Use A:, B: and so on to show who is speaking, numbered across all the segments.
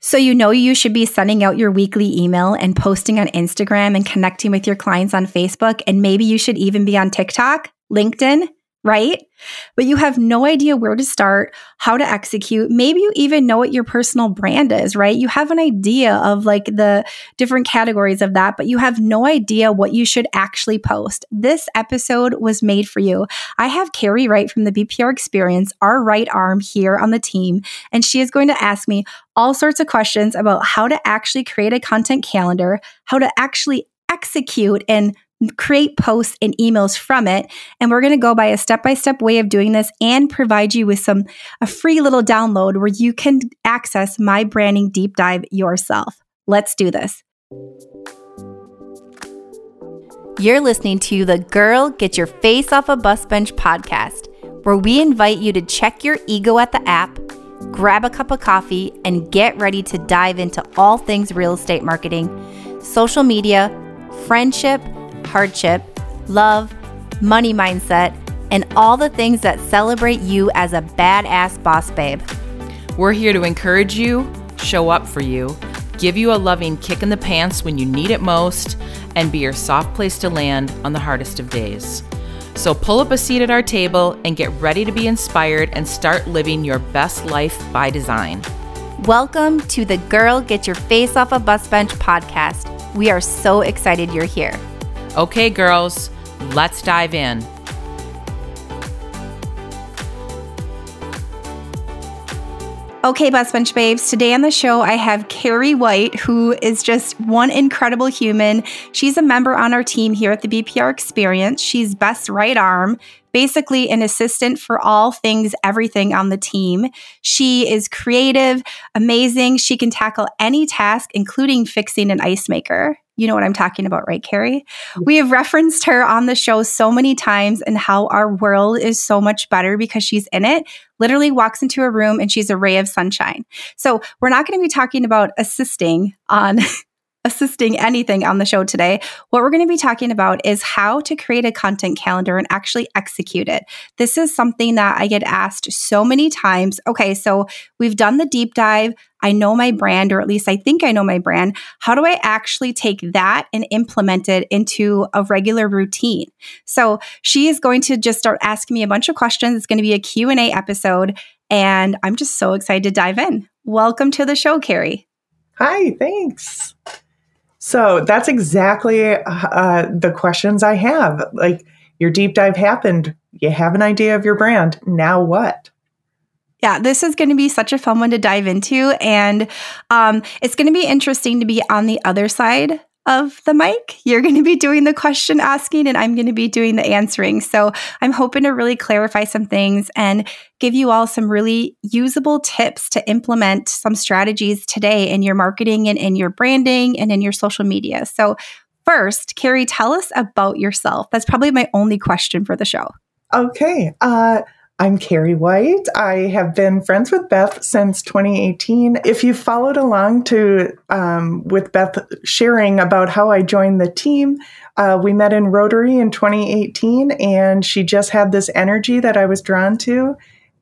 A: So, you know, you should be sending out your weekly email and posting on Instagram and connecting with your clients on Facebook. And maybe you should even be on TikTok, LinkedIn, right? But you have no idea where to start, how to execute. Maybe you even know what your personal brand is, right? You have an idea of like the different categories of that, but you have no idea what you should actually post. This episode was made for you. I have Carrie Wright from the BPR Experience, our right arm here on the team, and she is going to ask me all sorts of questions about how to actually create a content calendar, how to actually execute and create posts and emails from it. And we're going to go by a step by step way of doing this and provide you with some, a free little download where you can access my branding deep dive yourself. Let's do this. You're listening to the Girl Get Your Face Off a Bus Bench podcast, where we invite you to check your ego at the app, grab a cup of coffee, and get ready to dive into all things real estate marketing, social media, friendship, hardship, love, money mindset, and all the things that celebrate you as a badass boss babe.
B: We're here to encourage you, show up for you, give you a loving kick in the pants when you need it most, and be your soft place to land on the hardest of days. So pull up a seat at our table and get ready to be inspired and start living your best life by design.
A: Welcome to the Girl Get Your Face Off a Bus Bench podcast. We are so excited you're here.
B: Okay, girls, let's dive in.
A: Okay, Bus Bench Babes. Today on the show, I have Carrie White, who is just one incredible human. She's a member on our team here at the BPR Experience. She's Beth's right arm, basically an assistant for all things, everything on the team. She is creative, amazing. She can tackle any task, including fixing an ice maker. You know what I'm talking about, right, Carrie? We have referenced her on the show so many times and how our world is so much better because she's in it. Literally walks into a room and she's a ray of sunshine. So, we're not going to be talking about assisting on assisting anything on the show today. What we're going to be talking about is how to create a content calendar and actually execute it. This is something that I get asked so many times. Okay, so we've done the deep dive. I know my brand, or at least I think I know my brand. How do I actually take that and implement it into a regular routine? So she is going to just start asking me a bunch of questions. It's going to be a Q&A episode, and I'm just so excited to dive in. Welcome to the show, Carrie.
C: Hi, thanks. So that's exactly uh, the questions I have. Like your deep dive happened, you have an idea of your brand. Now what?
A: Yeah, this is going to be such a fun one to dive into. And um, it's going to be interesting to be on the other side of the mic. You're going to be doing the question asking, and I'm going to be doing the answering. So I'm hoping to really clarify some things and give you all some really usable tips to implement some strategies today in your marketing and in your branding and in your social media. So, first, Carrie, tell us about yourself. That's probably my only question for the show.
C: Okay. Uh, I'm Carrie White. I have been friends with Beth since 2018. If you followed along to um, with Beth sharing about how I joined the team, uh, we met in Rotary in 2018, and she just had this energy that I was drawn to.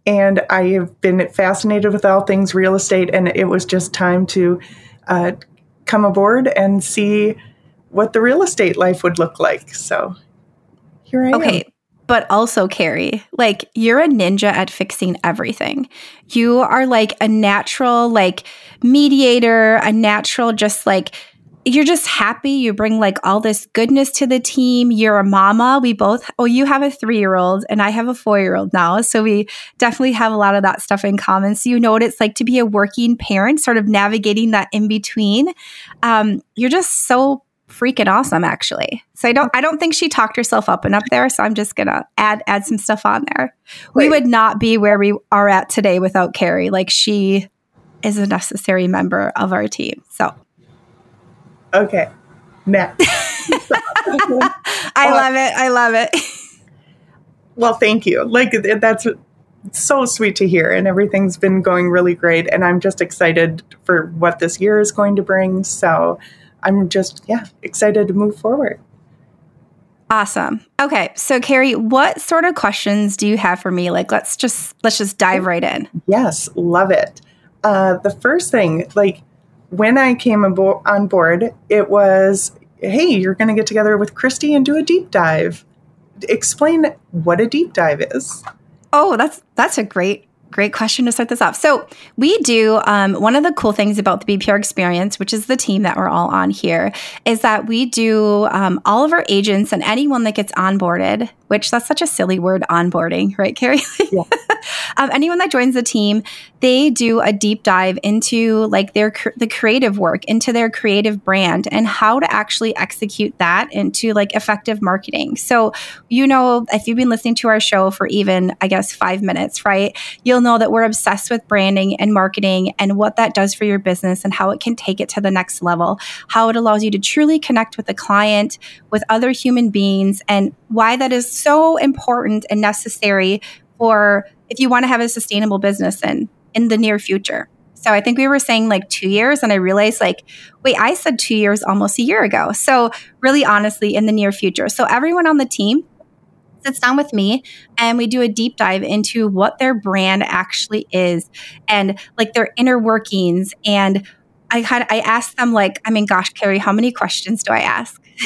C: And I have been fascinated with all things real estate, and it was just time to uh, come aboard and see what the real estate life would look like. So here I okay. am. Okay
A: but also Carrie, like you're a ninja at fixing everything. You are like a natural, like mediator, a natural, just like you're just happy. You bring like all this goodness to the team. You're a mama. We both, oh, you have a three year old and I have a four year old now. So we definitely have a lot of that stuff in common. So you know what it's like to be a working parent, sort of navigating that in between. Um, you're just so freaking awesome actually. So I don't I don't think she talked herself up and up there, so I'm just going to add add some stuff on there. Wait. We would not be where we are at today without Carrie. Like she is a necessary member of our team. So
C: Okay. matt
A: I love it. I love it.
C: well, thank you. Like that's so sweet to hear and everything's been going really great and I'm just excited for what this year is going to bring. So I'm just, yeah, excited to move forward.
A: Awesome. Okay. So Carrie, what sort of questions do you have for me? Like let's just let's just dive right in.
C: Yes, love it. Uh the first thing, like when I came abo- on board, it was, hey, you're going to get together with Christy and do a deep dive. Explain what a deep dive is.
A: Oh, that's that's a great Great question to start this off. So, we do um, one of the cool things about the BPR experience, which is the team that we're all on here, is that we do um, all of our agents and anyone that gets onboarded, which that's such a silly word, onboarding, right, Carrie? Yeah. um, anyone that joins the team, they do a deep dive into like their the creative work, into their creative brand, and how to actually execute that into like effective marketing. So, you know, if you've been listening to our show for even, I guess, five minutes, right, you'll you'll know that we're obsessed with branding and marketing and what that does for your business and how it can take it to the next level, how it allows you to truly connect with the client, with other human beings, and why that is so important and necessary for if you want to have a sustainable business in in the near future. So I think we were saying like two years, and I realized like, wait, I said two years almost a year ago. So really, honestly, in the near future. So everyone on the team sits down with me and we do a deep dive into what their brand actually is and like their inner workings and I kind of I ask them like I mean gosh Carrie how many questions do I ask?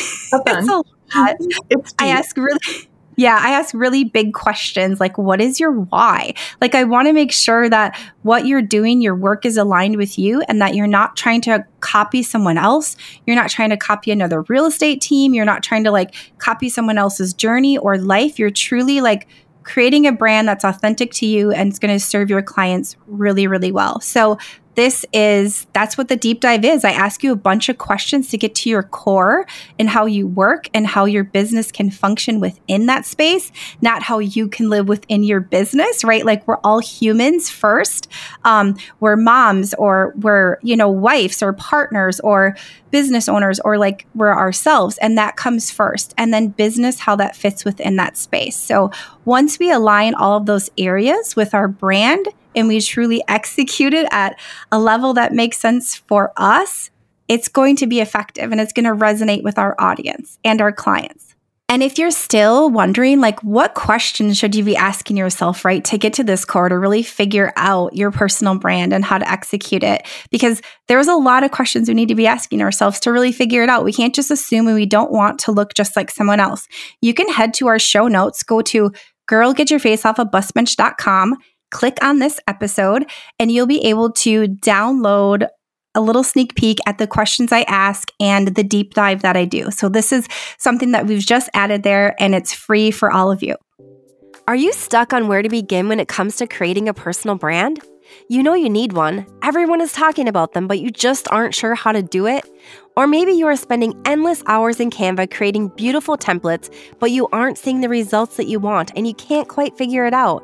A: it's a It's I ask really yeah, I ask really big questions like, what is your why? Like, I want to make sure that what you're doing, your work is aligned with you and that you're not trying to copy someone else. You're not trying to copy another real estate team. You're not trying to like copy someone else's journey or life. You're truly like creating a brand that's authentic to you and it's going to serve your clients really, really well. So this is that's what the deep dive is. I ask you a bunch of questions to get to your core and how you work and how your business can function within that space, not how you can live within your business, right? Like we're all humans first. Um, we're moms or we're, you know, wives or partners or business owners or like we're ourselves. And that comes first. And then business, how that fits within that space. So once we align all of those areas with our brand, and we truly execute it at a level that makes sense for us, it's going to be effective and it's going to resonate with our audience and our clients. And if you're still wondering, like, what questions should you be asking yourself, right, to get to this core to really figure out your personal brand and how to execute it? Because there's a lot of questions we need to be asking ourselves to really figure it out. We can't just assume and we don't want to look just like someone else. You can head to our show notes, go to girlgetyourfaceoffabusbench.com click on this episode and you'll be able to download a little sneak peek at the questions I ask and the deep dive that I do. So, this is something that we've just added there and it's free for all of you.
D: Are you stuck on where to begin when it comes to creating a personal brand? You know you need one. Everyone is talking about them, but you just aren't sure how to do it. Or maybe you are spending endless hours in Canva creating beautiful templates, but you aren't seeing the results that you want and you can't quite figure it out.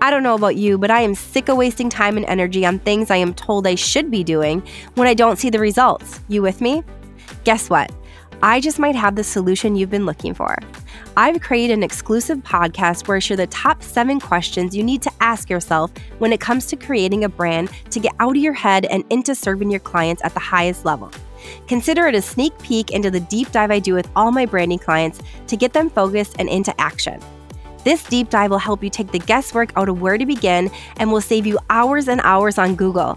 D: I don't know about you, but I am sick of wasting time and energy on things I am told I should be doing when I don't see the results. You with me? Guess what? I just might have the solution you've been looking for. I've created an exclusive podcast where I share the top seven questions you need to ask yourself when it comes to creating a brand to get out of your head and into serving your clients at the highest level. Consider it a sneak peek into the deep dive I do with all my branding clients to get them focused and into action. This deep dive will help you take the guesswork out of where to begin and will save you hours and hours on Google.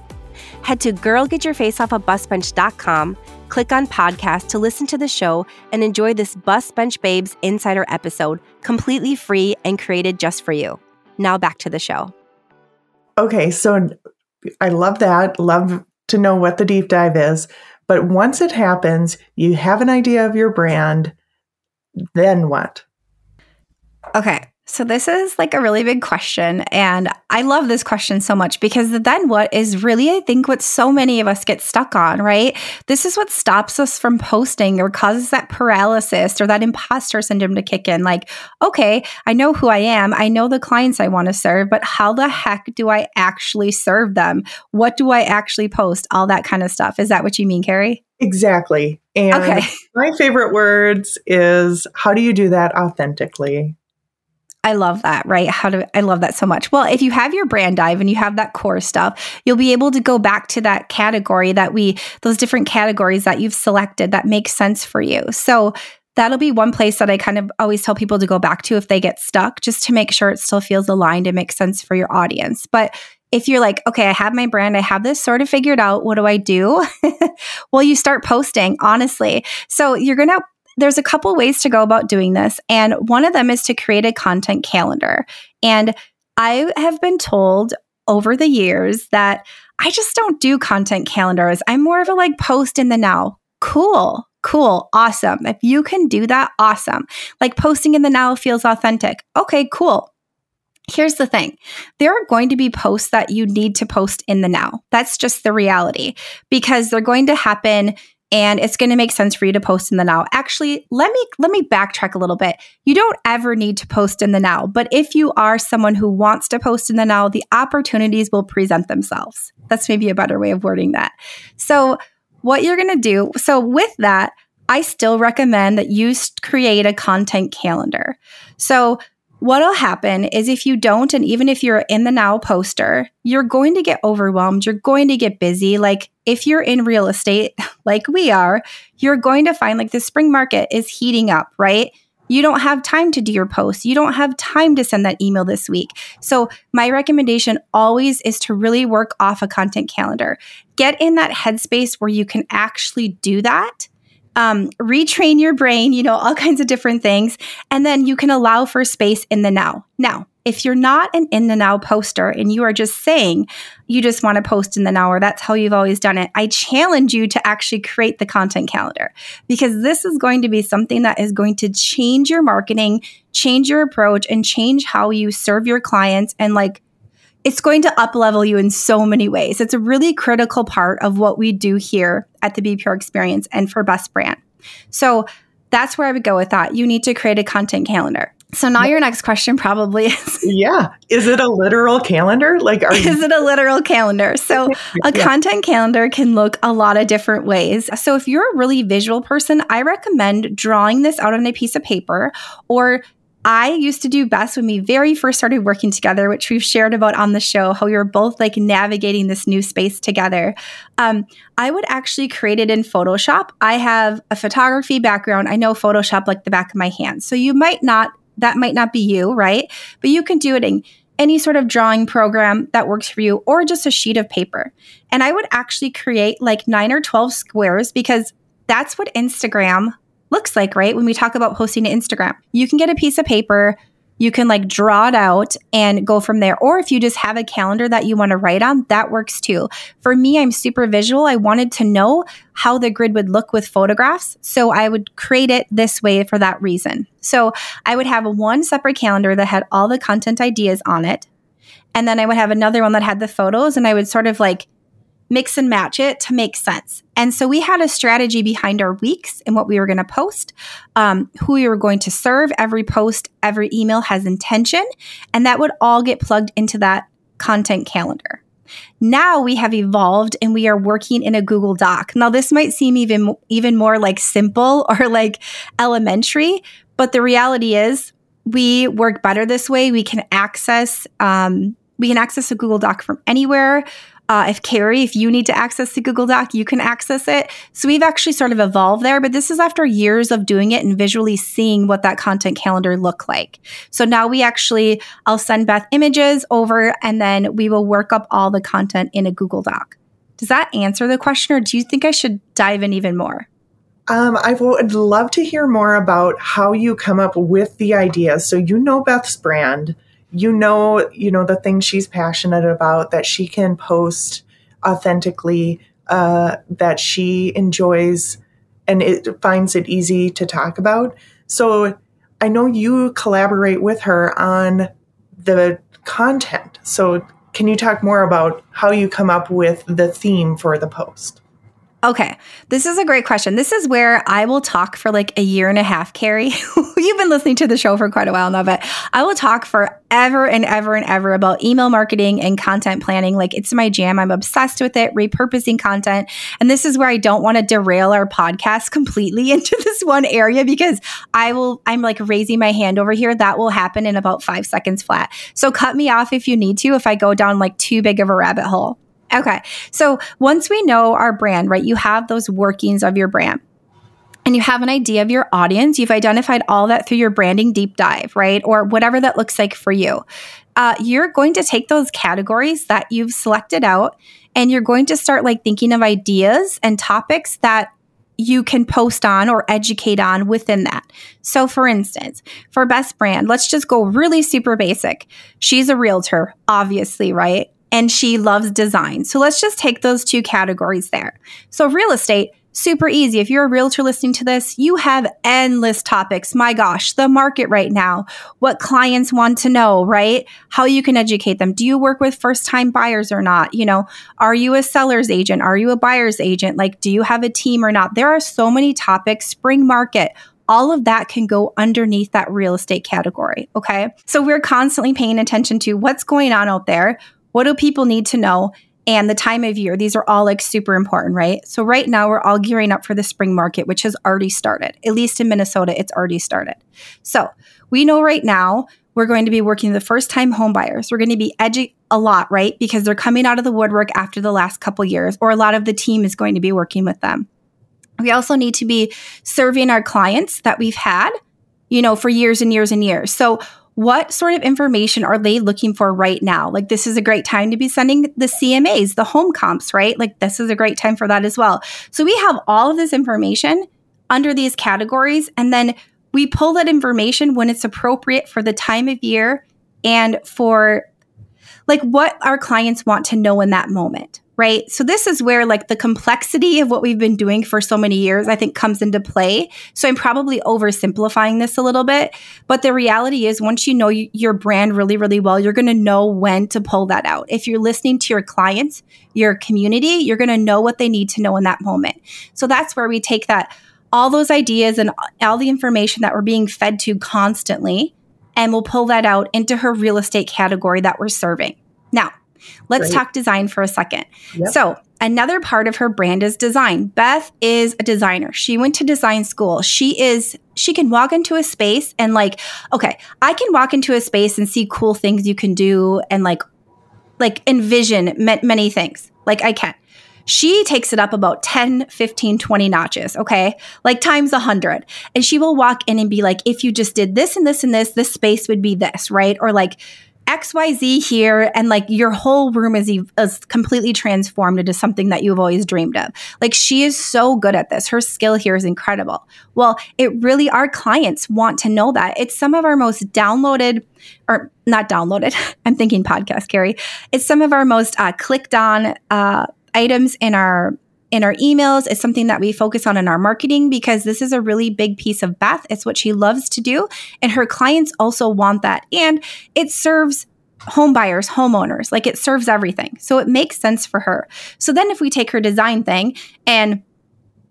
D: Head to girlgetyourfaceoffabusbench.com, click on podcast to listen to the show, and enjoy this Bus Bench Babes Insider episode completely free and created just for you. Now back to the show.
C: Okay, so I love that. Love to know what the deep dive is. But once it happens, you have an idea of your brand, then what?
A: Okay. So, this is like a really big question. And I love this question so much because then what is really, I think, what so many of us get stuck on, right? This is what stops us from posting or causes that paralysis or that imposter syndrome to kick in. Like, okay, I know who I am. I know the clients I want to serve, but how the heck do I actually serve them? What do I actually post? All that kind of stuff. Is that what you mean, Carrie?
C: Exactly. And okay. my favorite words is how do you do that authentically?
A: I love that, right? How do I love that so much? Well, if you have your brand dive and you have that core stuff, you'll be able to go back to that category that we, those different categories that you've selected that make sense for you. So that'll be one place that I kind of always tell people to go back to if they get stuck, just to make sure it still feels aligned and makes sense for your audience. But if you're like, okay, I have my brand, I have this sort of figured out, what do I do? well, you start posting, honestly. So you're going to there's a couple ways to go about doing this. And one of them is to create a content calendar. And I have been told over the years that I just don't do content calendars. I'm more of a like post in the now. Cool. Cool. Awesome. If you can do that, awesome. Like posting in the now feels authentic. Okay, cool. Here's the thing there are going to be posts that you need to post in the now. That's just the reality because they're going to happen and it's going to make sense for you to post in the now. Actually, let me let me backtrack a little bit. You don't ever need to post in the now, but if you are someone who wants to post in the now, the opportunities will present themselves. That's maybe a better way of wording that. So, what you're going to do, so with that, I still recommend that you create a content calendar. So, what'll happen is if you don't, and even if you're in the now poster, you're going to get overwhelmed. You're going to get busy. Like if you're in real estate, like we are, you're going to find like the spring market is heating up, right? You don't have time to do your posts. You don't have time to send that email this week. So, my recommendation always is to really work off a content calendar. Get in that headspace where you can actually do that um, retrain your brain, you know, all kinds of different things. And then you can allow for space in the now. Now, if you're not an in the now poster and you are just saying you just want to post in the now or that's how you've always done it, I challenge you to actually create the content calendar because this is going to be something that is going to change your marketing, change your approach, and change how you serve your clients and like it's going to up level you in so many ways. It's a really critical part of what we do here at the BPR experience and for Beth's Brand. So that's where I would go with that. You need to create a content calendar. So now your next question probably is
C: Yeah. Is it a literal calendar? Like are
A: Is it a literal calendar? So a yeah. content calendar can look a lot of different ways. So if you're a really visual person, I recommend drawing this out on a piece of paper or I used to do best when we very first started working together, which we've shared about on the show, how we were both like navigating this new space together. Um, I would actually create it in Photoshop. I have a photography background. I know Photoshop like the back of my hand. So you might not, that might not be you, right? But you can do it in any sort of drawing program that works for you or just a sheet of paper. And I would actually create like nine or 12 squares because that's what Instagram looks like, right? When we talk about posting to Instagram, you can get a piece of paper, you can like draw it out and go from there. Or if you just have a calendar that you want to write on, that works too. For me, I'm super visual. I wanted to know how the grid would look with photographs. So I would create it this way for that reason. So I would have one separate calendar that had all the content ideas on it. And then I would have another one that had the photos, and I would sort of like mix and match it to make sense. And so we had a strategy behind our weeks and what we were going to post, um, who we were going to serve. Every post, every email has intention, and that would all get plugged into that content calendar. Now we have evolved and we are working in a Google Doc. Now this might seem even even more like simple or like elementary, but the reality is we work better this way. We can access um, we can access a Google Doc from anywhere. Uh, if Carrie, if you need to access the Google Doc, you can access it. So we've actually sort of evolved there, but this is after years of doing it and visually seeing what that content calendar look like. So now we actually, I'll send Beth images over and then we will work up all the content in a Google Doc. Does that answer the question or do you think I should dive in even more?
C: Um, I would love to hear more about how you come up with the ideas. So you know Beth's brand you know, you know, the things she's passionate about that she can post authentically, uh, that she enjoys and it finds it easy to talk about. So I know you collaborate with her on the content. So can you talk more about how you come up with the theme for the post?
A: Okay, this is a great question. This is where I will talk for like a year and a half, Carrie. You've been listening to the show for quite a while now, but I will talk forever and ever and ever about email marketing and content planning. Like it's my jam. I'm obsessed with it, repurposing content. And this is where I don't want to derail our podcast completely into this one area because I will, I'm like raising my hand over here. That will happen in about five seconds flat. So cut me off if you need to, if I go down like too big of a rabbit hole. Okay. So once we know our brand, right, you have those workings of your brand. and you have an idea of your audience, you've identified all that through your branding deep dive, right? Or whatever that looks like for you. Uh, you're going to take those categories that you've selected out and you're going to start like thinking of ideas and topics that you can post on or educate on within that. So, for instance, for Beth's brand, let's just go really super basic. She's a realtor, obviously, right? And she loves design. So, let's just take those two categories there. So, real estate, super easy. If you're a realtor listening to this, you have endless topics. My gosh, the market right now, what clients want to know, right? How you can educate them. Do you work with first time buyers or not? You know, are you a seller's agent? Are you a buyer's agent? Like, do you have a team or not? There are so many topics. Spring market, all of that can go underneath that real estate category. Okay. So we're constantly paying attention to what's going on out there. What do people need to know? and the time of year. These are all like super important, right? So, right now, we're all gearing up for the spring market, which has already started. At least in Minnesota, it's already started. So, we know right now we're going to be working the first time home buyers. We're going to be edging a lot, right? Because they're coming out of the woodwork after the last couple years, or a lot of the team is going to be working with them. We also need to be serving our clients that we've had, you know, for years and years and years. So, what sort of information are they looking for right now? Like, this is a great time to be sending the CMAs, the home comps, right? Like, this is a great time for that as well. So, we have all of this information under these categories, and then we pull that information when it's appropriate for the time of year and for like what our clients want to know in that moment right? So this is where like the complexity of what we've been doing for so many years, I think comes into play. So I'm probably oversimplifying this a little bit, but the reality is once you know your brand really, really well, you're going to know when to pull that out. If you're listening to your clients, your community, you're going to know what they need to know in that moment. So that's where we take that all those ideas and all the information that we're being fed to constantly and we'll pull that out into her real estate category that we're serving. Now, Let's talk design for a second. Yep. So, another part of her brand is design. Beth is a designer. She went to design school. She is she can walk into a space and like, okay, I can walk into a space and see cool things you can do and like like envision many things. Like I can. She takes it up about 10, 15, 20 notches, okay? Like times 100. And she will walk in and be like, if you just did this and this and this, this space would be this, right? Or like, XYZ here and like your whole room is, is completely transformed into something that you've always dreamed of. Like she is so good at this. Her skill here is incredible. Well, it really, our clients want to know that. It's some of our most downloaded or not downloaded. I'm thinking podcast, Carrie. It's some of our most uh, clicked on uh, items in our in our emails. It's something that we focus on in our marketing because this is a really big piece of Beth. It's what she loves to do. And her clients also want that. And it serves home buyers, homeowners, like it serves everything. So it makes sense for her. So then if we take her design thing and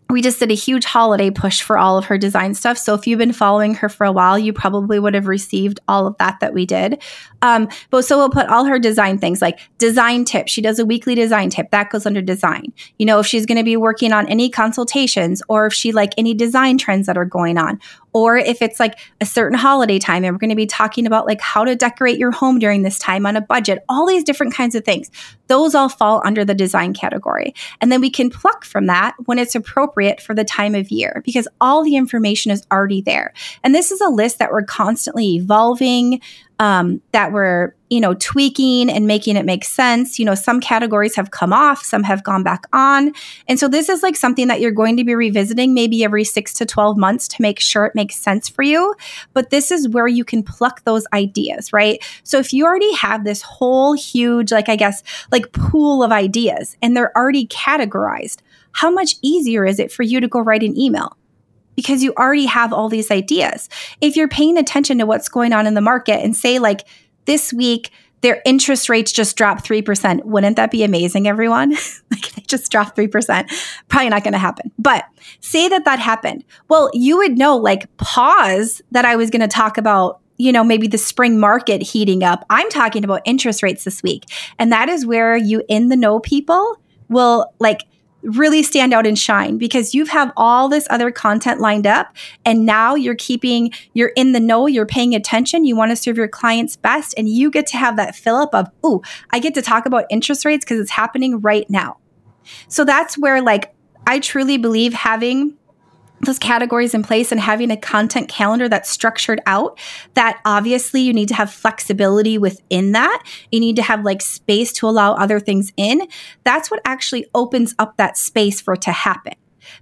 A: we just did a huge holiday push for all of her design stuff. So if you've been following her for a while, you probably would have received all of that that we did. Um, but so we'll put all her design things like design tips. She does a weekly design tip that goes under design. You know, if she's going to be working on any consultations or if she like any design trends that are going on, or if it's like a certain holiday time and we're going to be talking about like how to decorate your home during this time on a budget, all these different kinds of things. Those all fall under the design category. And then we can pluck from that when it's appropriate for the time of year because all the information is already there. And this is a list that we're constantly evolving um, that we're you know tweaking and making it make sense. You know some categories have come off some have gone back on. And so this is like something that you're going to be revisiting maybe every 6 to 12 months to make sure it makes sense for you. But this is where you can pluck those ideas right? So if you already have this whole huge like i guess like pool of ideas and they're already categorized how much easier is it for you to go write an email because you already have all these ideas. If you're paying attention to what's going on in the market and say, like, this week, their interest rates just dropped 3%. Wouldn't that be amazing, everyone? like they just dropped 3%. Probably not going to happen. But say that that happened. Well, you would know, like, pause that I was going to talk about you know, maybe the spring market heating up. I'm talking about interest rates this week. And that is where you in the know people will like really stand out and shine because you have all this other content lined up and now you're keeping you're in the know you're paying attention you want to serve your clients best and you get to have that fill up of oh i get to talk about interest rates because it's happening right now. So that's where like i truly believe having those categories in place and having a content calendar that's structured out that obviously you need to have flexibility within that. You need to have like space to allow other things in. That's what actually opens up that space for it to happen.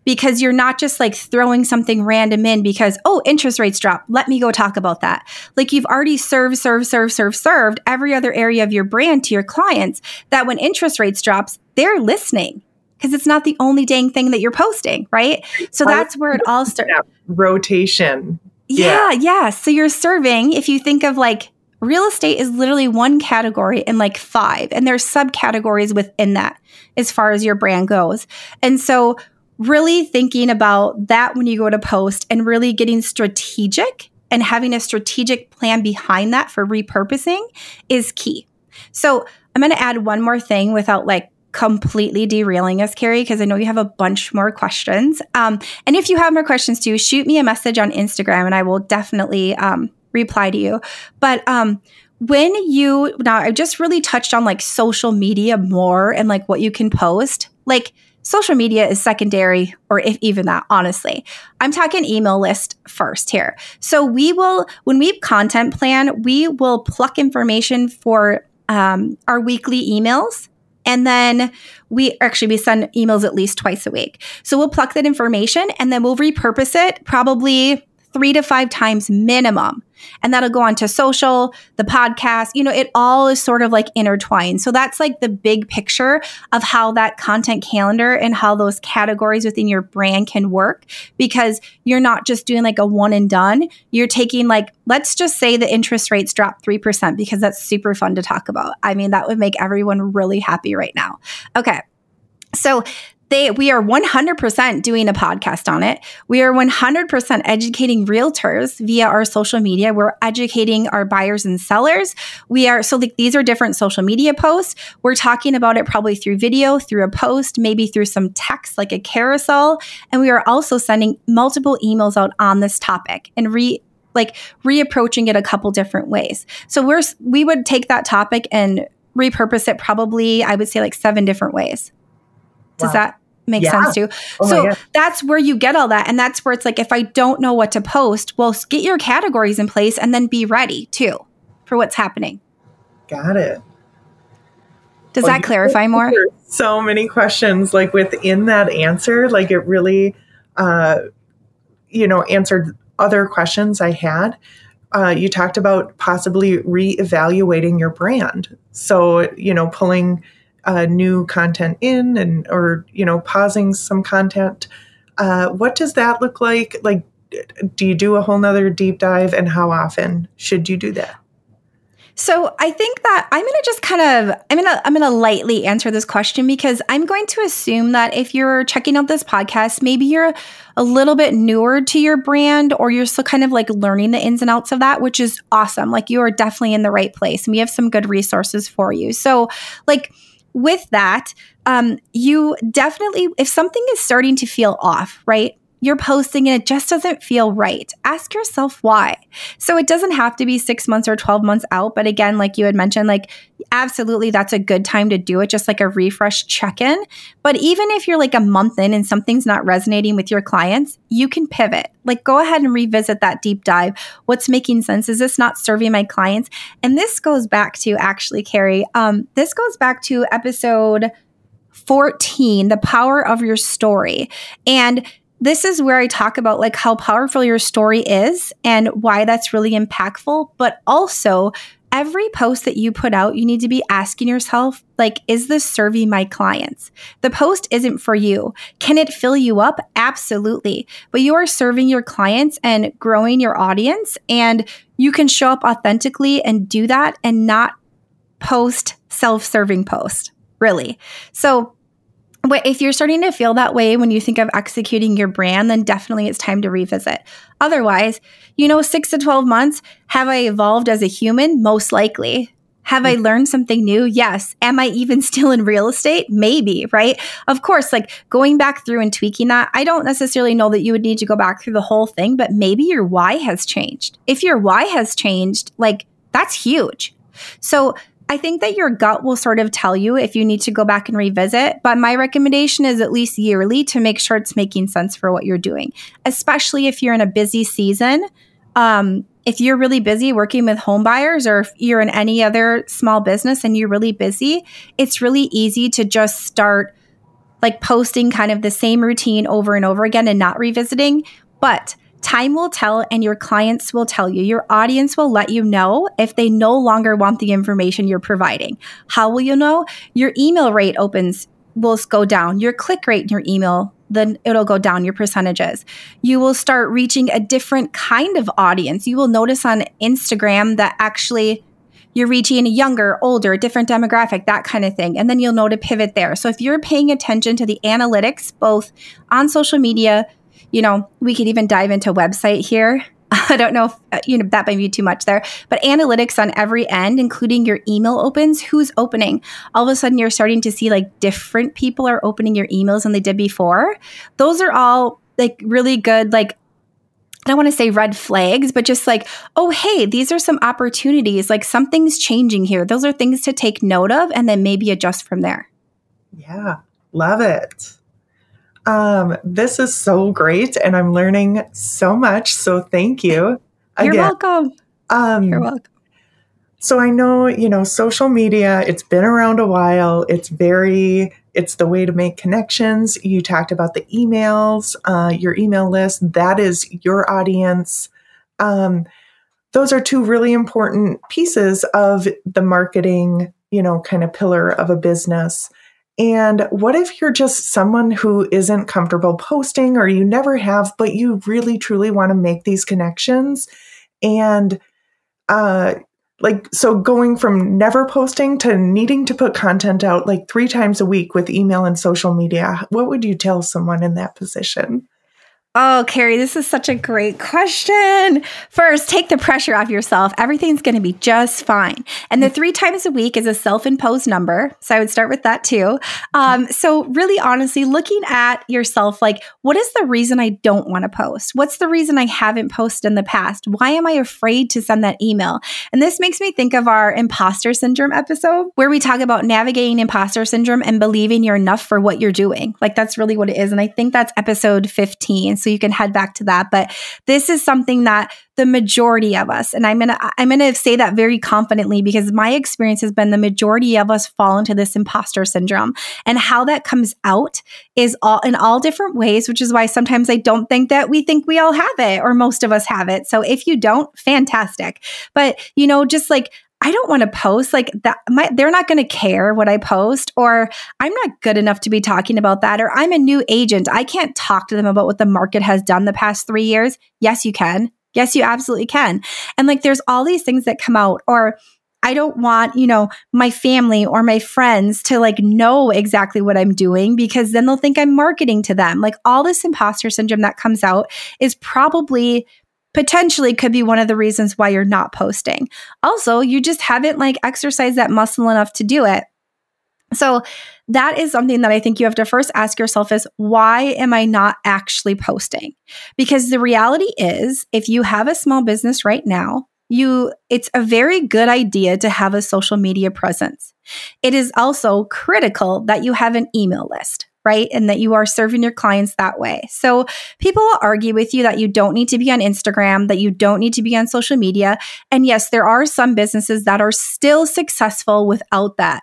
A: Because you're not just like throwing something random in because oh interest rates drop. Let me go talk about that. Like you've already served served served served served every other area of your brand to your clients that when interest rates drops they're listening because it's not the only dang thing that you're posting, right? So that's where it all starts.
C: Rotation.
A: Yeah, yeah, yeah. So you're serving, if you think of like real estate is literally one category and like five, and there's subcategories within that as far as your brand goes. And so really thinking about that when you go to post and really getting strategic and having a strategic plan behind that for repurposing is key. So I'm going to add one more thing without like completely derailing us, Carrie, because I know you have a bunch more questions. Um, and if you have more questions too, shoot me a message on Instagram and I will definitely um, reply to you. But um, when you, now I just really touched on like social media more and like what you can post. Like, social media is secondary or if even that honestly i'm talking email list first here so we will when we content plan we will pluck information for um, our weekly emails and then we actually we send emails at least twice a week. So we'll pluck that information and then we'll repurpose it probably three to five times minimum. And that'll go on to social, the podcast, you know, it all is sort of like intertwined. So that's like the big picture of how that content calendar and how those categories within your brand can work because you're not just doing like a one and done. You're taking like, let's just say the interest rates drop 3% because that's super fun to talk about. I mean, that would make everyone really happy right now. Okay. So they we are 100% doing a podcast on it. We are 100% educating realtors via our social media. We're educating our buyers and sellers. We are so like these are different social media posts. We're talking about it probably through video, through a post, maybe through some text like a carousel, and we are also sending multiple emails out on this topic and re like reapproaching it a couple different ways. So we're we would take that topic and repurpose it probably I would say like seven different ways. Does wow. that makes yeah. sense too. Oh so that's where you get all that. And that's where it's like, if I don't know what to post, well, get your categories in place and then be ready too for what's happening.
C: Got it.
A: Does well, that clarify more?
C: So many questions, like within that answer, like it really, uh, you know, answered other questions I had. Uh, you talked about possibly reevaluating your brand. So, you know, pulling uh, new content in and or you know pausing some content uh, what does that look like like do you do a whole nother deep dive and how often should you do that
A: so I think that I'm going to just kind of I'm going to I'm going to lightly answer this question because I'm going to assume that if you're checking out this podcast, maybe you're a little bit newer to your brand or you're still kind of like learning the ins and outs of that, which is awesome. Like you are definitely in the right place and we have some good resources for you. So like with that, um, you definitely, if something is starting to feel off, right? You're posting and it just doesn't feel right. Ask yourself why. So it doesn't have to be six months or 12 months out. But again, like you had mentioned, like absolutely that's a good time to do it, just like a refresh check in. But even if you're like a month in and something's not resonating with your clients, you can pivot. Like go ahead and revisit that deep dive. What's making sense? Is this not serving my clients? And this goes back to actually, Carrie, um, this goes back to episode 14, the power of your story. And this is where I talk about like how powerful your story is and why that's really impactful, but also every post that you put out, you need to be asking yourself, like, is this serving my clients? The post isn't for you. Can it fill you up? Absolutely. But you are serving your clients and growing your audience, and you can show up authentically and do that and not post self serving post, really. So, if you're starting to feel that way when you think of executing your brand, then definitely it's time to revisit. Otherwise, you know, six to 12 months, have I evolved as a human? Most likely. Have I mm. learned something new? Yes. Am I even still in real estate? Maybe, right? Of course, like going back through and tweaking that, I don't necessarily know that you would need to go back through the whole thing, but maybe your why has changed. If your why has changed, like that's huge. So I think that your gut will sort of tell you if you need to go back and revisit, but my recommendation is at least yearly to make sure it's making sense for what you're doing, especially if you're in a busy season. Um, if you're really busy working with home buyers or if you're in any other small business and you're really busy, it's really easy to just start like posting kind of the same routine over and over again and not revisiting. But Time will tell, and your clients will tell you. Your audience will let you know if they no longer want the information you're providing. How will you know? Your email rate opens will go down. Your click rate in your email, then it'll go down, your percentages. You will start reaching a different kind of audience. You will notice on Instagram that actually you're reaching a younger, older, different demographic, that kind of thing. And then you'll know to pivot there. So if you're paying attention to the analytics, both on social media, you know, we could even dive into website here. I don't know if, uh, you know, that might be too much there, but analytics on every end, including your email opens, who's opening. All of a sudden, you're starting to see like different people are opening your emails than they did before. Those are all like really good, like, I don't want to say red flags, but just like, oh, hey, these are some opportunities. Like something's changing here. Those are things to take note of and then maybe adjust from there.
C: Yeah, love it. Um, this is so great, and I'm learning so much. So thank you.
A: Again. You're welcome.
C: Um,
A: You're welcome.
C: So I know, you know, social media, it's been around a while. It's very, it's the way to make connections. You talked about the emails, uh, your email list. That is your audience. Um, those are two really important pieces of the marketing, you know, kind of pillar of a business. And what if you're just someone who isn't comfortable posting or you never have, but you really truly want to make these connections? And uh, like, so going from never posting to needing to put content out like three times a week with email and social media, what would you tell someone in that position?
A: Oh, Carrie, this is such a great question. First, take the pressure off yourself. Everything's going to be just fine. And the three times a week is a self imposed number. So I would start with that too. Um, so, really, honestly, looking at yourself like, what is the reason I don't want to post? What's the reason I haven't posted in the past? Why am I afraid to send that email? And this makes me think of our imposter syndrome episode where we talk about navigating imposter syndrome and believing you're enough for what you're doing. Like, that's really what it is. And I think that's episode 15 so you can head back to that. But this is something that the majority of us, and I'm gonna I'm gonna say that very confidently because my experience has been the majority of us fall into this imposter syndrome. And how that comes out is all in all different ways, which is why sometimes I don't think that we think we all have it or most of us have it. So if you don't, fantastic. But you know, just like I don't want to post like that. My, they're not going to care what I post, or I'm not good enough to be talking about that, or I'm a new agent. I can't talk to them about what the market has done the past three years. Yes, you can. Yes, you absolutely can. And like, there's all these things that come out, or I don't want, you know, my family or my friends to like know exactly what I'm doing because then they'll think I'm marketing to them. Like all this imposter syndrome that comes out is probably potentially could be one of the reasons why you're not posting. Also, you just haven't like exercised that muscle enough to do it. So, that is something that I think you have to first ask yourself is why am I not actually posting? Because the reality is if you have a small business right now, you it's a very good idea to have a social media presence. It is also critical that you have an email list right? And that you are serving your clients that way. So people will argue with you that you don't need to be on Instagram, that you don't need to be on social media. And yes, there are some businesses that are still successful without that.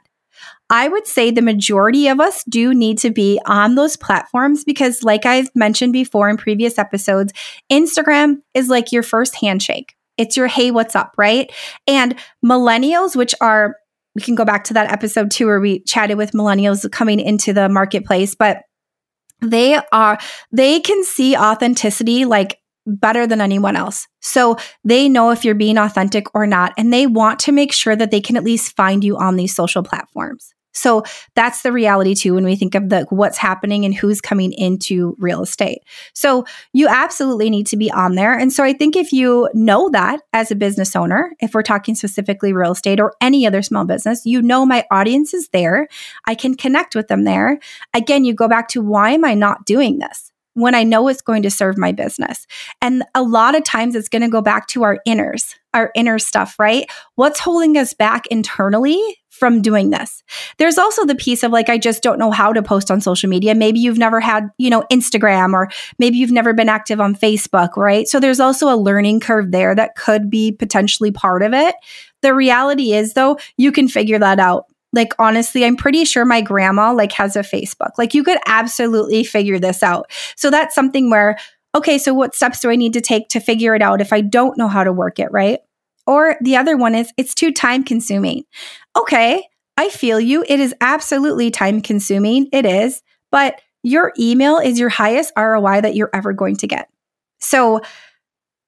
A: I would say the majority of us do need to be on those platforms because, like I've mentioned before in previous episodes, Instagram is like your first handshake. It's your hey, what's up, right? And millennials, which are we can go back to that episode too, where we chatted with millennials coming into the marketplace, but they are, they can see authenticity like better than anyone else. So they know if you're being authentic or not, and they want to make sure that they can at least find you on these social platforms. So that's the reality too when we think of the what's happening and who's coming into real estate. So you absolutely need to be on there. And so I think if you know that as a business owner, if we're talking specifically real estate or any other small business, you know my audience is there. I can connect with them there. Again, you go back to why am I not doing this? when I know it's going to serve my business. And a lot of times it's going to go back to our inners, our inner stuff, right? What's holding us back internally from doing this? There's also the piece of like, I just don't know how to post on social media. Maybe you've never had, you know, Instagram or maybe you've never been active on Facebook, right? So there's also a learning curve there that could be potentially part of it. The reality is though, you can figure that out like honestly i'm pretty sure my grandma like has a facebook like you could absolutely figure this out so that's something where okay so what steps do i need to take to figure it out if i don't know how to work it right or the other one is it's too time consuming okay i feel you. It is absolutely time consuming it is. But your email is your highest roi that you're ever going to get. So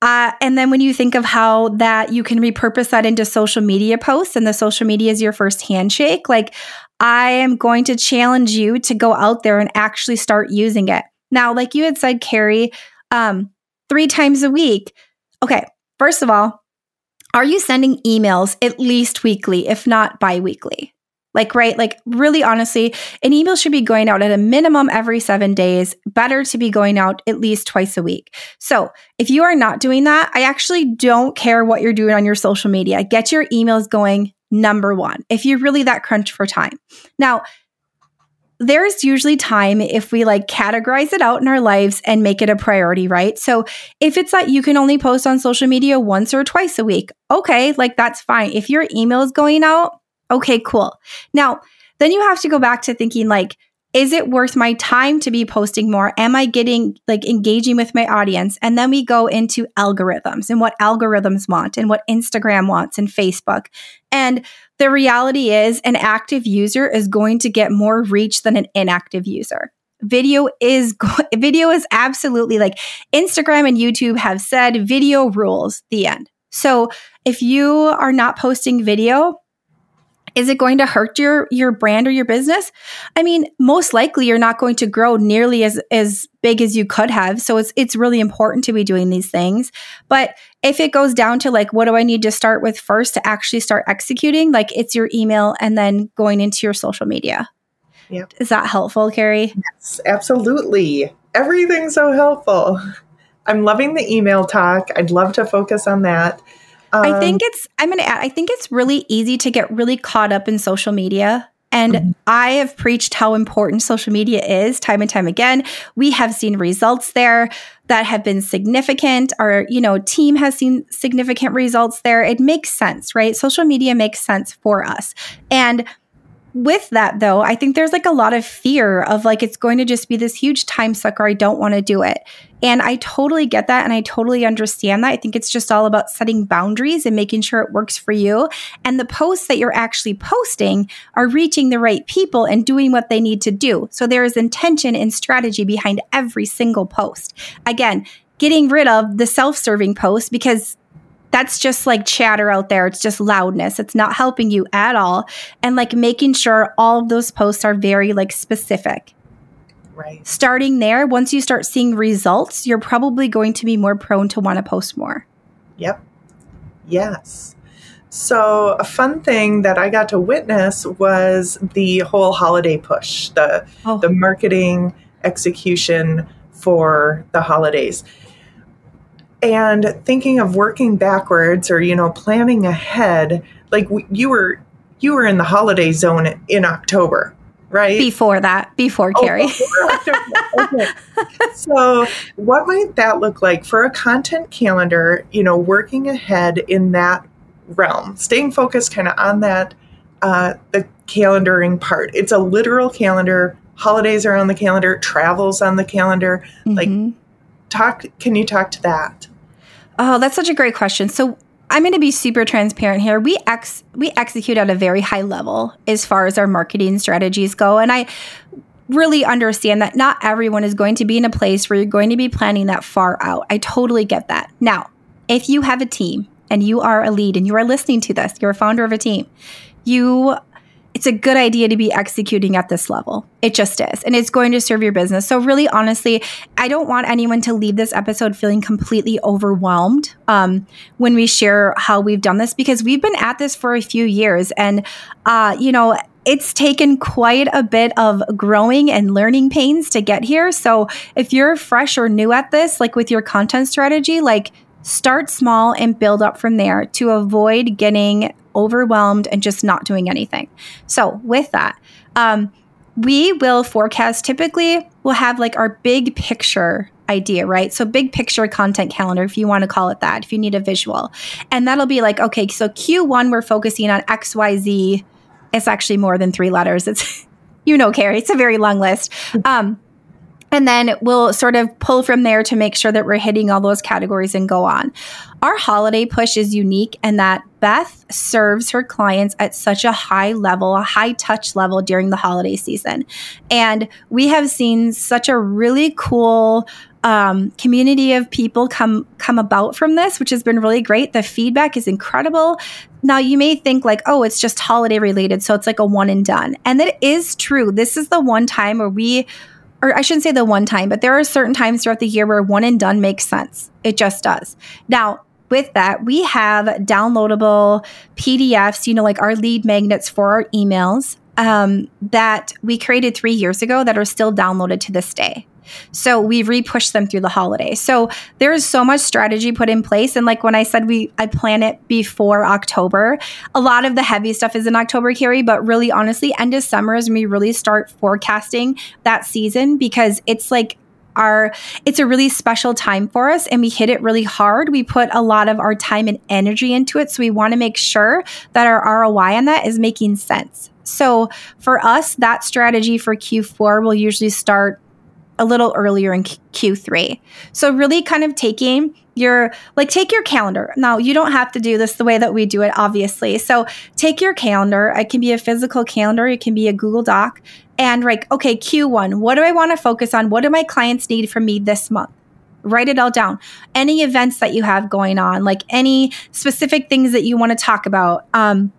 A: uh, and then when you think of how that you can repurpose that into social media posts and the social media is your first handshake, like I am going to challenge you to go out there and actually start using it. Now, like you had said, Carrie, um, three times a week. Okay, first of all, are you sending emails at least weekly, if not bi weekly? Like, right? Like, really honestly, an email should be going out at a minimum every seven days, better to be going out at least twice a week. So, if you are not doing that, I actually don't care what you're doing on your social media. Get your emails going, number one, if you're really that crunch for time. Now, there's usually time if we like categorize it out in our lives and make it a priority, right? So if it's that you can only post on social media once or twice a week, okay, like that's fine. If your email is going out, Okay, cool. Now, then you have to go back to thinking like, is it worth my time to be posting more? Am I getting like engaging with my audience? And then we go into algorithms and what algorithms want and what Instagram wants and Facebook. And the reality is, an active user is going to get more reach than an inactive user. Video is video is absolutely like Instagram and YouTube have said video rules the end. So if you are not posting video, is it going to hurt your your brand or your business? I mean, most likely you're not going to grow nearly as as big as you could have. So it's it's really important to be doing these things. But if it goes down to like what do I need to start with first to actually start executing, like it's your email and then going into your social media.
C: Yep.
A: Is that helpful, Carrie?
C: Yes, absolutely. Everything's so helpful. I'm loving the email talk. I'd love to focus on that.
A: Um, I think it's, I'm going to add, I think it's really easy to get really caught up in social media. And mm-hmm. I have preached how important social media is time and time again. We have seen results there that have been significant. Our, you know, team has seen significant results there. It makes sense, right? Social media makes sense for us. And with that though, I think there's like a lot of fear of like it's going to just be this huge time sucker. I don't want to do it. And I totally get that and I totally understand that. I think it's just all about setting boundaries and making sure it works for you. And the posts that you're actually posting are reaching the right people and doing what they need to do. So there is intention and strategy behind every single post. Again, getting rid of the self-serving posts because that's just like chatter out there. It's just loudness. It's not helping you at all. And like making sure all of those posts are very like specific.
C: Right.
A: Starting there, once you start seeing results, you're probably going to be more prone to want to post more.
C: Yep. Yes. So, a fun thing that I got to witness was the whole holiday push, the oh. the marketing execution for the holidays and thinking of working backwards or you know planning ahead like you were you were in the holiday zone in october right?
A: Before that before oh, carrie.
C: okay. so what might that look like for a content calendar you know working ahead in that realm? Staying focused kind of on that uh, the calendaring part. It's a literal calendar. Holidays are on the calendar. Travels on the calendar. Mm-hmm. like talk can you talk to that
A: Oh, that's such a great question. So I'm going to be super transparent here. We ex we execute at a very high level as far as our marketing strategies go, and I really understand that not everyone is going to be in a place where you're going to be planning that far out. I totally get that. Now, if you have a team and you are a lead and you are listening to this, you're a founder of a team, you it's a good idea to be executing at this level. It just is. And it's going to serve your business. So, really, honestly, I don't want anyone to leave this episode feeling completely overwhelmed um, when we share how we've done this because we've been at this for a few years. And, uh, you know, it's taken quite a bit of growing and learning pains to get here. So if you're fresh or new at this, like with your content strategy, like start small and build up from there to avoid getting overwhelmed and just not doing anything. So with that, um, we will forecast typically we'll have like our big picture idea, right? So big picture content calendar, if you want to call it that, if you need a visual. And that'll be like, okay, so Q1, we're focusing on XYZ it's actually more than three letters. It's, you know, Carrie, it's a very long list. Um, and then we'll sort of pull from there to make sure that we're hitting all those categories and go on. Our holiday push is unique in that Beth serves her clients at such a high level, a high touch level during the holiday season. And we have seen such a really cool um, community of people come come about from this, which has been really great. The feedback is incredible. Now you may think like, oh, it's just holiday related, so it's like a one and done, and that is true. This is the one time where we, or I shouldn't say the one time, but there are certain times throughout the year where one and done makes sense. It just does. Now with that, we have downloadable PDFs, you know, like our lead magnets for our emails um, that we created three years ago that are still downloaded to this day. So we repushed them through the holiday. So there's so much strategy put in place. And like when I said we I plan it before October, a lot of the heavy stuff is in October, Carrie, but really honestly, end of summer is when we really start forecasting that season because it's like our it's a really special time for us and we hit it really hard we put a lot of our time and energy into it so we want to make sure that our roi on that is making sense so for us that strategy for q4 will usually start a little earlier in Q3. So really kind of taking your like take your calendar. Now, you don't have to do this the way that we do it obviously. So take your calendar. It can be a physical calendar, it can be a Google Doc and like okay, Q1, what do I want to focus on? What do my clients need from me this month? Write it all down. Any events that you have going on, like any specific things that you want to talk about. Um,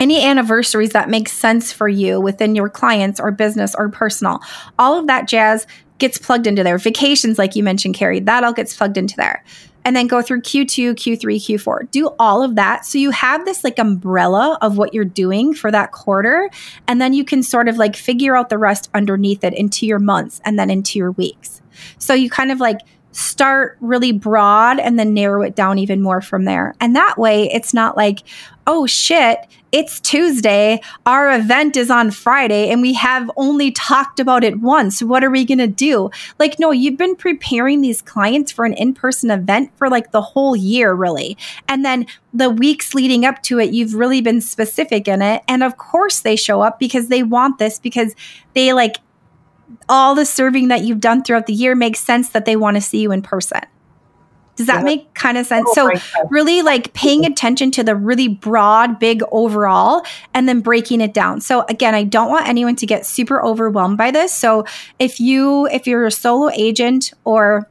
A: any anniversaries that make sense for you within your clients or business or personal. All of that jazz gets plugged into there. Vacations, like you mentioned, Carrie, that all gets plugged into there. And then go through Q2, Q3, Q4. Do all of that. So you have this like umbrella of what you're doing for that quarter. And then you can sort of like figure out the rest underneath it into your months and then into your weeks. So you kind of like start really broad and then narrow it down even more from there. And that way it's not like, oh shit, it's Tuesday. Our event is on Friday and we have only talked about it once. What are we going to do? Like, no, you've been preparing these clients for an in person event for like the whole year, really. And then the weeks leading up to it, you've really been specific in it. And of course, they show up because they want this because they like all the serving that you've done throughout the year makes sense that they want to see you in person. Does that yeah. make kind of sense? Oh, so, really like paying mm-hmm. attention to the really broad, big overall and then breaking it down. So, again, I don't want anyone to get super overwhelmed by this. So, if you if you're a solo agent or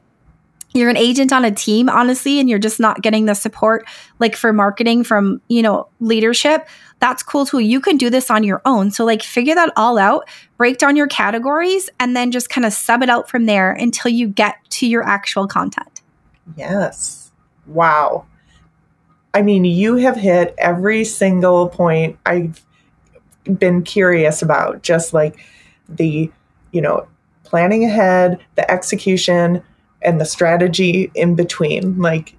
A: you're an agent on a team honestly and you're just not getting the support like for marketing from you know leadership that's cool too you can do this on your own so like figure that all out break down your categories and then just kind of sub it out from there until you get to your actual content
C: Yes. Wow. I mean, you have hit every single point I've been curious about, just like the, you know, planning ahead, the execution, and the strategy in between. Like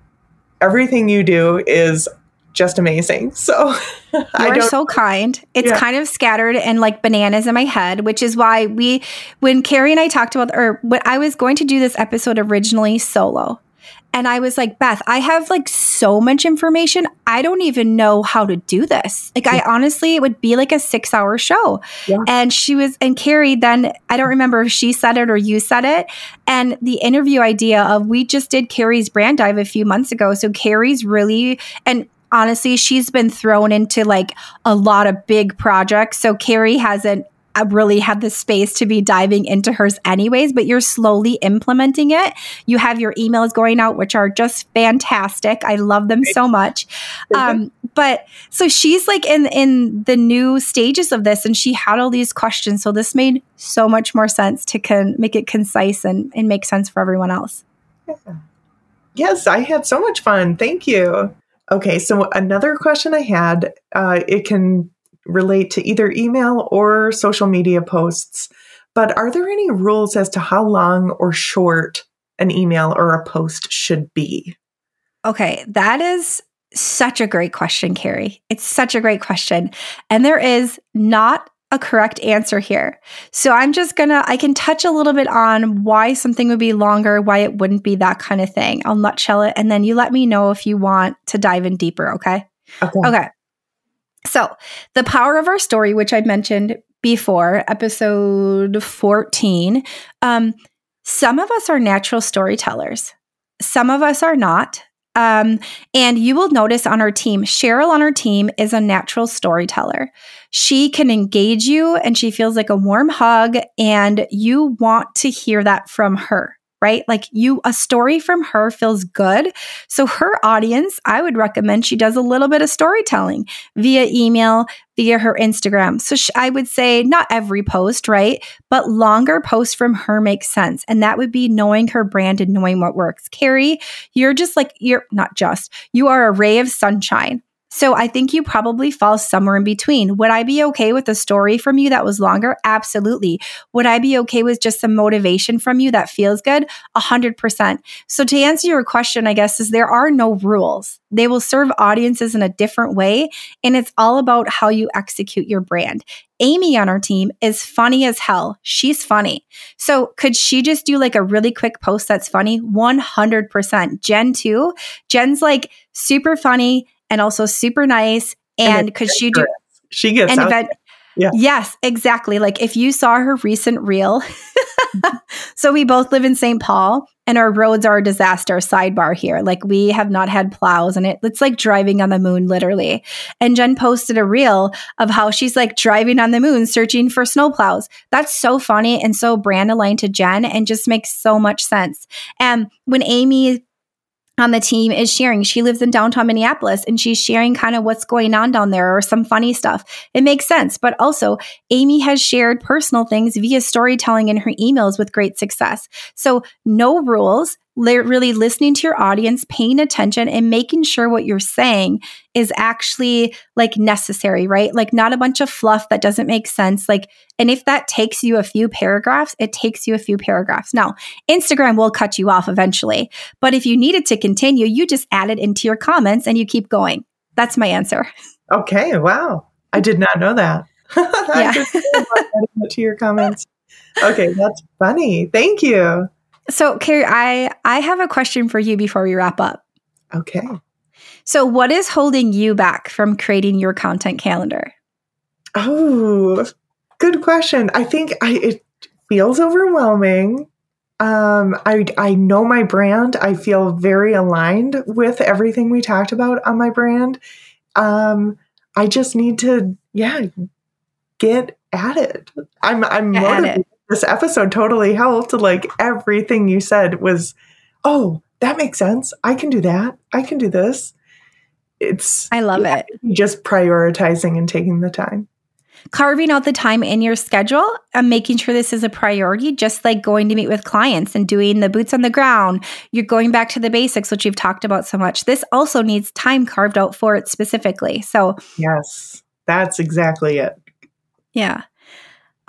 C: everything you do is just amazing. So
A: you are so kind. It's yeah. kind of scattered and like bananas in my head, which is why we, when Carrie and I talked about, or when I was going to do this episode originally solo, and I was like, Beth, I have like so much information. I don't even know how to do this. Like, yeah. I honestly, it would be like a six hour show. Yeah. And she was, and Carrie then, I don't remember if she said it or you said it. And the interview idea of we just did Carrie's brand dive a few months ago. So Carrie's really, and honestly, she's been thrown into like a lot of big projects. So Carrie hasn't really had the space to be diving into hers anyways, but you're slowly implementing it. You have your emails going out, which are just fantastic. I love them so much. Um, but so she's like in in the new stages of this, and she had all these questions. So this made so much more sense to con- make it concise and, and make sense for everyone else.
C: Yeah. Yes, I had so much fun. Thank you. Okay, so another question I had, uh, it can relate to either email or social media posts. But are there any rules as to how long or short an email or a post should be?
A: Okay, that is such a great question, Carrie. It's such a great question. And there is not a correct answer here. So I'm just gonna, I can touch a little bit on why something would be longer, why it wouldn't be that kind of thing. I'll nutshell it and then you let me know if you want to dive in deeper, okay?
C: Okay.
A: Okay. So the power of our story, which I mentioned before, episode 14, um, some of us are natural storytellers. Some of us are not. Um, and you will notice on our team, Cheryl on our team is a natural storyteller. She can engage you and she feels like a warm hug, and you want to hear that from her right? Like you, a story from her feels good. So her audience, I would recommend she does a little bit of storytelling via email, via her Instagram. So sh- I would say not every post, right? But longer posts from her makes sense. And that would be knowing her brand and knowing what works. Carrie, you're just like, you're not just, you are a ray of sunshine. So I think you probably fall somewhere in between. Would I be okay with a story from you that was longer? Absolutely. Would I be okay with just some motivation from you that feels good? A hundred percent. So to answer your question, I guess is there are no rules. They will serve audiences in a different way. And it's all about how you execute your brand. Amy on our team is funny as hell. She's funny. So could she just do like a really quick post that's funny? 100%. Jen too. Jen's like super funny and also super nice. And could she do
C: she gets
A: an
C: out
A: event?
C: Yeah.
A: Yes, exactly. Like if you saw her recent reel, so we both live in St. Paul and our roads are a disaster. Sidebar here. Like we have not had plows and it, it's like driving on the moon, literally. And Jen posted a reel of how she's like driving on the moon searching for snow plows. That's so funny and so brand aligned to Jen and just makes so much sense. And when Amy on the team is sharing. She lives in downtown Minneapolis and she's sharing kind of what's going on down there or some funny stuff. It makes sense. But also, Amy has shared personal things via storytelling in her emails with great success. So, no rules, really listening to your audience, paying attention, and making sure what you're saying is actually like necessary, right? Like not a bunch of fluff that doesn't make sense. Like, and if that takes you a few paragraphs, it takes you a few paragraphs. Now, Instagram will cut you off eventually, but if you needed to continue, you just add it into your comments and you keep going. That's my answer.
C: Okay. Wow. I did not know that.
A: Yeah.
C: to your comments. Okay, that's funny. Thank you.
A: So, Carrie, I I have a question for you before we wrap up.
C: Okay.
A: So, what is holding you back from creating your content calendar?
C: Oh, good question. I think I it feels overwhelming. Um, I I know my brand. I feel very aligned with everything we talked about on my brand. Um, I just need to, yeah, get at it. I'm I'm motivated. This episode totally helped. Like everything you said was, oh, that makes sense. I can do that. I can do this. It's
A: I love it.
C: just prioritizing and taking the time.
A: Carving out the time in your schedule and making sure this is a priority, just like going to meet with clients and doing the boots on the ground. You're going back to the basics, which you've talked about so much. This also needs time carved out for it specifically. So,
C: Yes, that's exactly it.
A: yeah.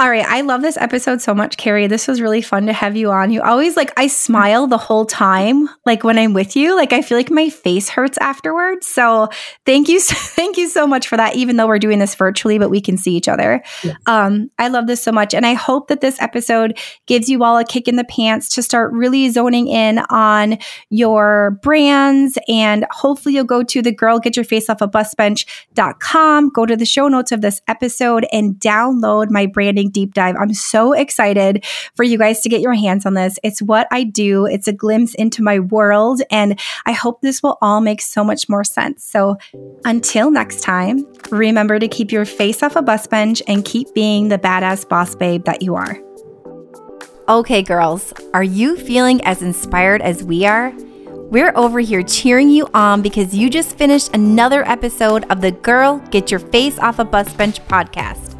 A: All right. I love this episode so much, Carrie. This was really fun to have you on. You always like, I smile the whole time, like when I'm with you. Like, I feel like my face hurts afterwards. So, thank you. Thank you so much for that, even though we're doing this virtually, but we can see each other.
C: Yes.
A: Um, I love this so much. And I hope that this episode gives you all a kick in the pants to start really zoning in on your brands. And hopefully, you'll go to the girl get your face off a bus bench.com, go to the show notes of this episode, and download my branding deep dive. I'm so excited for you guys to get your hands on this. It's what I do, it's a glimpse into my world. And I hope this will all make so much more sense. So, until next time, remember to keep your face off a bus bench and keep being the badass boss babe that you are.
D: Okay, girls, are you feeling as inspired as we are? We're over here cheering you on because you just finished another episode of the Girl Get Your Face Off a Bus Bench podcast.